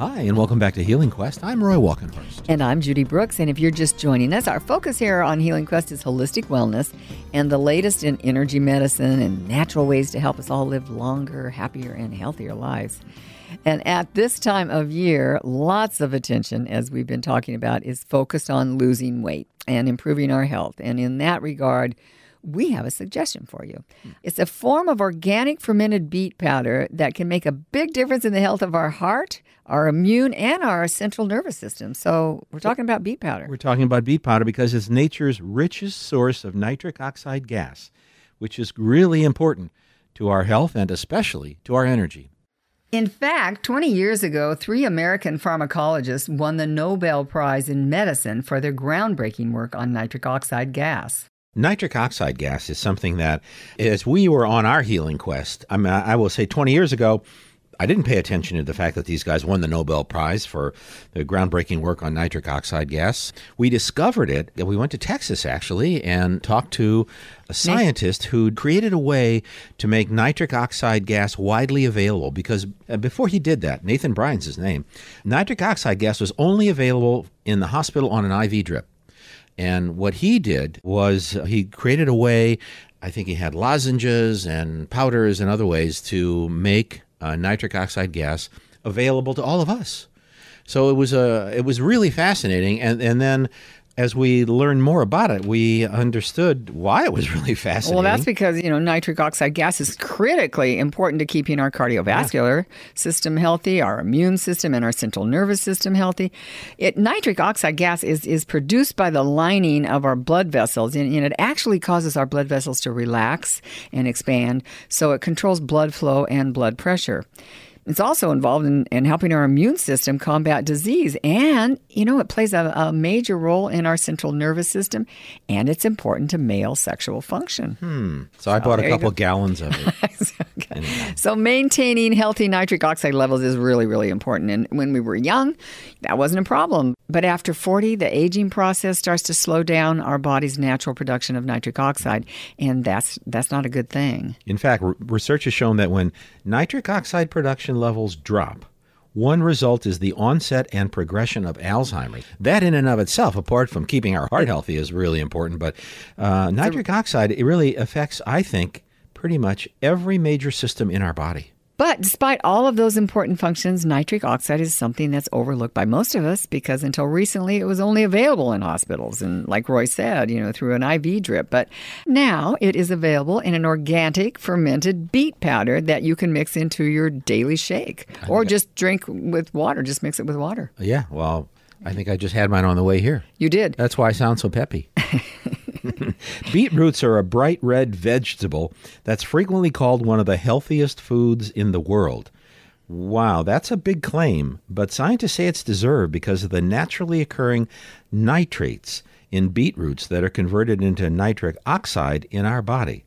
Hi, and welcome back to Healing Quest. I'm Roy Walkenhorst. And I'm Judy Brooks. And if you're just joining us, our focus here on Healing Quest is holistic wellness and the latest in energy medicine and natural ways to help us all live longer, happier, and healthier lives. And at this time of year, lots of attention, as we've been talking about, is focused on losing weight and improving our health. And in that regard, we have a suggestion for you. It's a form of organic fermented beet powder that can make a big difference in the health of our heart, our immune, and our central nervous system. So we're talking about beet powder. We're talking about beet powder because it's nature's richest source of nitric oxide gas, which is really important to our health and especially to our energy. In fact, 20 years ago, three American pharmacologists won the Nobel Prize in Medicine for their groundbreaking work on nitric oxide gas. Nitric oxide gas is something that, as we were on our healing quest, I, mean, I will say 20 years ago, I didn't pay attention to the fact that these guys won the Nobel Prize for the groundbreaking work on nitric oxide gas. We discovered it. We went to Texas actually and talked to a scientist who created a way to make nitric oxide gas widely available because uh, before he did that, Nathan Bryan's his name, nitric oxide gas was only available in the hospital on an IV drip. And what he did was uh, he created a way, I think he had lozenges and powders and other ways to make uh, nitric oxide gas available to all of us. So it was a it was really fascinating, and and then as we learned more about it, we understood why it was really fascinating. Well, that's because, you know, nitric oxide gas is critically important to keeping our cardiovascular yeah. system healthy, our immune system, and our central nervous system healthy. It, nitric oxide gas is, is produced by the lining of our blood vessels, and, and it actually causes our blood vessels to relax and expand, so it controls blood flow and blood pressure. It's also involved in, in helping our immune system combat disease. And, you know, it plays a, a, major role in our central nervous system, and it's important to male sexual function. Hmm. So, so I bought a couple gallons of it. okay. So, maintaining healthy nitric oxide levels is really, really important. And when we were young, that wasn't a problem. But after 40, the aging process starts to slow down our body's natural production of nitric oxide, and that's that's not a good thing. In fact, research has shown that when nitric oxide production levels drop, one result is the onset and progression of Alzheimer's. That, in and of itself, apart from keeping our heart healthy, is really important. But uh, nitric oxide, it really affects, I think, pretty much every major system in our body. But despite all of those important functions, nitric oxide is something that's overlooked by most of us because until recently it was only available in hospitals and, like Roy said, you know, through an IV drip. But now it is available in an organic fermented beet powder that you can mix into your daily shake or just drink with water. Just mix it with water. Yeah, well, I think I just had mine on the way here. You did. That's why I sound so peppy. Beetroots are a bright red vegetable that's frequently called one of the healthiest foods in the world. Wow, that's a big claim, but scientists say it's deserved because of the naturally occurring nitrates in beetroots that are converted into nitric oxide in our body.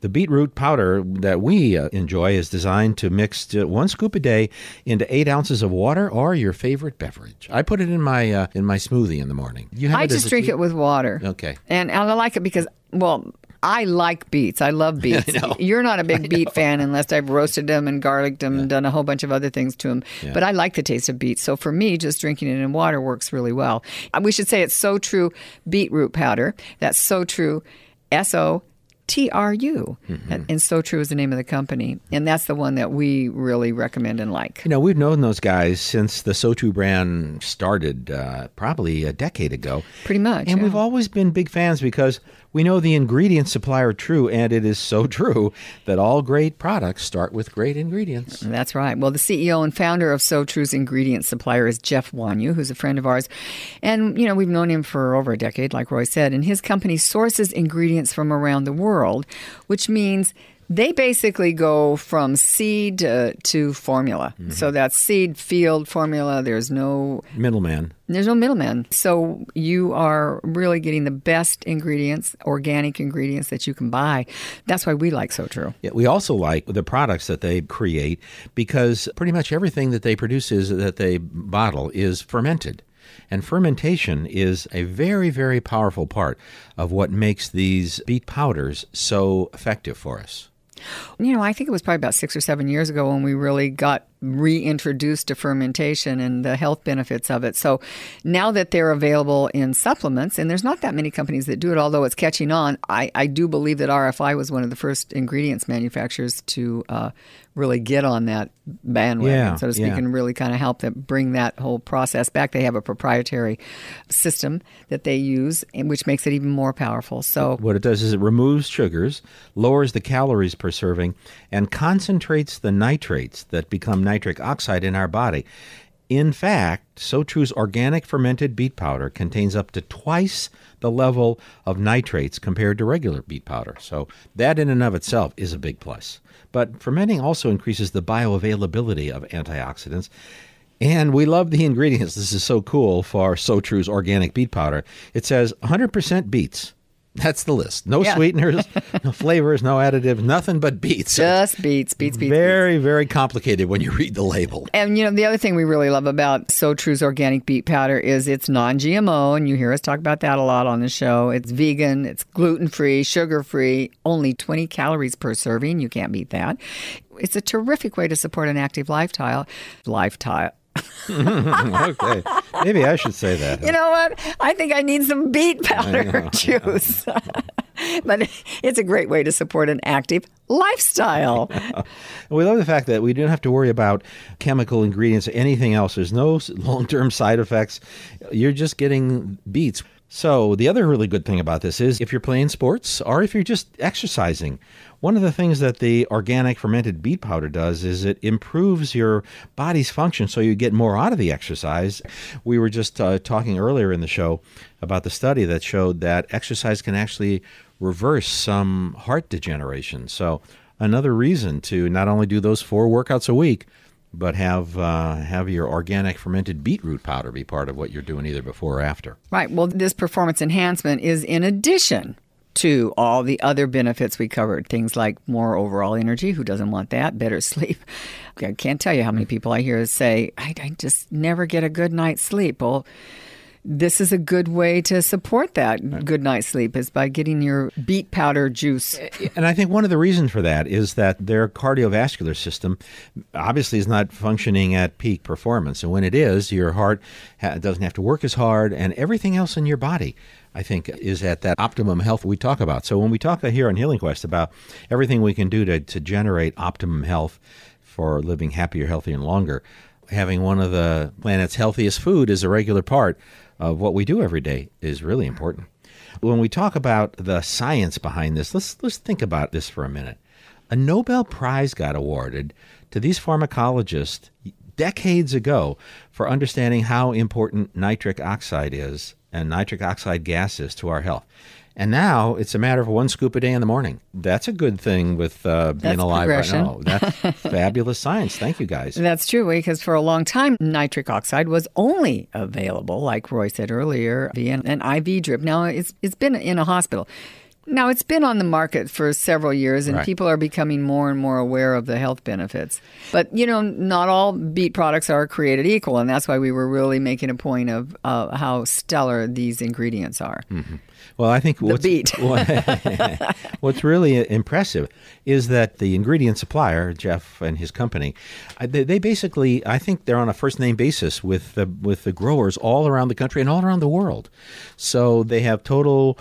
The beetroot powder that we uh, enjoy is designed to mix one scoop a day into eight ounces of water or your favorite beverage. I put it in my uh, in my smoothie in the morning. I just drink it with water. Okay, and, and I like it because well. I like beets. I love beets. I You're not a big beet fan unless I've roasted them and garlicked them yeah. and done a whole bunch of other things to them. Yeah. But I like the taste of beets. So for me, just drinking it in water works really well. Uh, we should say it's SoTru beetroot powder. That's so true. S O TRU. Mm-hmm. And SoTru is the name of the company. And that's the one that we really recommend and like. You know, we've known those guys since the SoTru brand started uh, probably a decade ago. Pretty much. And yeah. we've always been big fans because we know the ingredients supply are true, and it is so true that all great products start with great ingredients. That's right. Well, the CEO and founder of SoTru's ingredient supplier is Jeff Wuagneux, who's a friend of ours. And, you know, we've known him for over a decade, like Roy said, and his company sources ingredients from around the world, which means they basically go from seed uh, to formula. Mm-hmm. So that's seed, field, formula. There's no middleman. There's no middleman. So you are really getting the best ingredients, organic ingredients that you can buy. That's why we like SoTru. Yeah, we also like the products that they create because pretty much everything that they produce is that they bottle is fermented. And fermentation is a very, very powerful part of what makes these beet powders so effective for us. You know, I think it was probably about six or seven years ago when we really got reintroduced to fermentation and the health benefits of it. So now that they're available in supplements, and there's not that many companies that do it, although it's catching on, I, I do believe that RFI was one of the first ingredients manufacturers to uh, really get on that bandwagon, Yeah, so to speak, yeah. and really kind of help them bring that whole process back. They have a proprietary system that they use, and which makes it even more powerful. So What it does is it removes sugars, lowers the calories per serving, and concentrates the nitrates that become nitric oxide in our body. In fact, SoTru's organic fermented beet powder contains up to twice the level of nitrates compared to regular beet powder. So, that in and of itself is a big plus. But fermenting also increases the bioavailability of antioxidants. And we love the ingredients. This is so cool for SoTru's organic beet powder. It says 100% beets. That's the list. No Yeah. sweeteners, no flavors, no additives, nothing but beets. Just beets, beets, beets. very, very complicated when you read the label. And you know, the other thing we really love about SoTru's organic beet powder is it's non-GMO, and you hear us talk about that a lot on the show. It's vegan, it's gluten-free, sugar-free, only 20 calories per serving. You can't beat that. It's a terrific way to support an active lifestyle. Lifestyle. okay. Maybe I should say that. You know what? I think I need some beet powder juice. but it's a great way to support an active lifestyle. We love the fact that we don't have to worry about chemical ingredients or anything else. There's no long term side effects. You're just getting beets. So, the other really good thing about this is if you're playing sports or if you're just exercising, one of the things that the organic fermented beet powder does is it improves your body's function so you get more out of the exercise. We were just uh, talking earlier in the show about the study that showed that exercise can actually reverse some heart degeneration. So, another reason to not only do those four workouts a week, but have uh, have your organic fermented beetroot powder be part of what you're doing either before or after. Right. Well, this performance enhancement is in addition to all the other benefits we covered. Things like more overall energy. Who doesn't want that? Better sleep. I can't tell you how many people I hear say, I, I just never get a good night's sleep. Well, this is a good way to support that good night's sleep is by getting your beet powder juice. And I think one of the reasons for that is that their cardiovascular system obviously is not functioning at peak performance. And when it is, your heart ha- doesn't have to work as hard, and everything else in your body, I think, is at that optimum health we talk about. So when we talk here on Healing Quest about everything we can do to, to generate optimum health for living happier, healthier, and longer, having one of the planet's healthiest food is a regular part of what we do every day is really important. When we talk about the science behind this, let's let's think about this for a minute. A Nobel Prize got awarded to these pharmacologists decades ago for understanding how important nitric oxide is and nitric oxide gas is to our health. And now it's a matter of one scoop a day in the morning. That's a good thing with uh, being That's alive right now. That's fabulous science. Thank you, guys. That's true because for a long time, nitric oxide was only available, like Roy said earlier, via an IV drip. Now it's it's been in a hospital. Now it's been on the market for several years, and Right. people are becoming more and more aware of the health benefits. But you know, not all beet products are created equal, and that's why we were really making a point of uh, how stellar these ingredients are. Well, I think what's, beet. what- what's really impressive is that the ingredient supplier, Jeff and his company, uh, they, they basically, I think they're on a first name basis with the, with the growers all around the country and all around the world. So they have total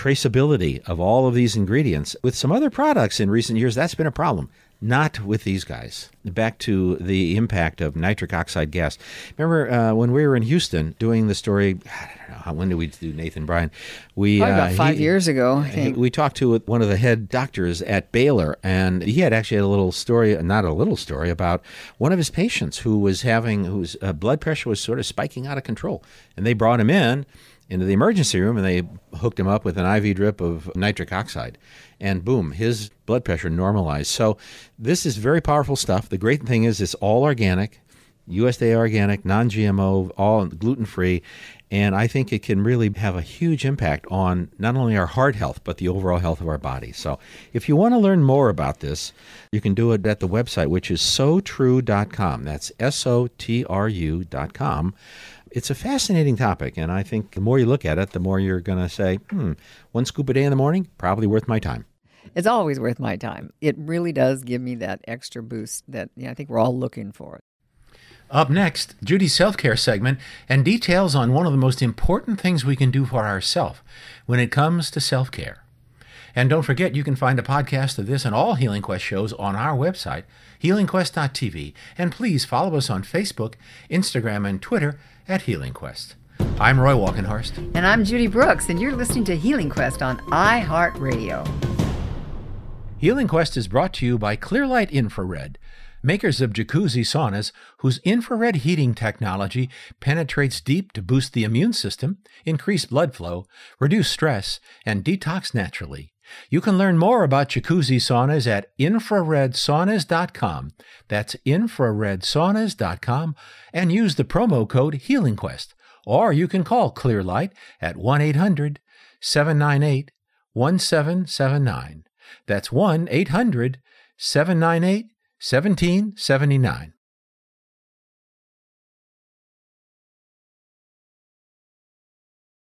traceability of all of these ingredients. With some other products in recent years, that's been a problem. Not with these guys. Back to the impact of nitric oxide gas. Remember uh, when we were in Houston doing the story? I don't know how when did we do Nathan Bryan? We Probably uh, about five he- years ago, I think. we talked to one of the head doctors at Baylor, and he had actually had a little story, not a little story, about one of his patients who was having, whose uh, blood pressure was sort of spiking out of control. And they brought him in into the emergency room and they hooked him up with an IV drip of nitric oxide. And boom, his blood pressure normalized. So this is very powerful stuff. The great thing is it's all organic. USDA organic, non GMO, all gluten free. And I think it can really have a huge impact on not only our heart health, but the overall health of our body. So if you want to learn more about this, you can do it at the website, which is sotru.com. That's S O T R U.com. It's a fascinating topic. And I think the more you look at it, the more you're going to say, hmm, one scoop a day in the morning, probably worth my time. It's always worth my time. It really does give me that extra boost that you know, I think we're all looking for. Up next, Judy's self care segment and details on one of the most important things we can do for ourselves when it comes to self care. And don't forget, you can find a podcast of this and all Healing Quest shows on our website, healingquest.tv. And please follow us on Facebook, Instagram, and Twitter at Healing Quest. I'm Roy Walkenhorst. And I'm Judy Brooks, and you're listening to Healing Quest on iHeartRadio. Healing Quest is brought to you by Clearlight Infrared makers of jacuzzi saunas whose infrared heating technology penetrates deep to boost the immune system, increase blood flow, reduce stress, and detox naturally. You can learn more about jacuzzi saunas at infraredsaunas.com. That's infraredsaunas.com and use the promo code HealingQuest. Or you can call Clearlight at 1 800 798 1779. That's 1 800 798 1779.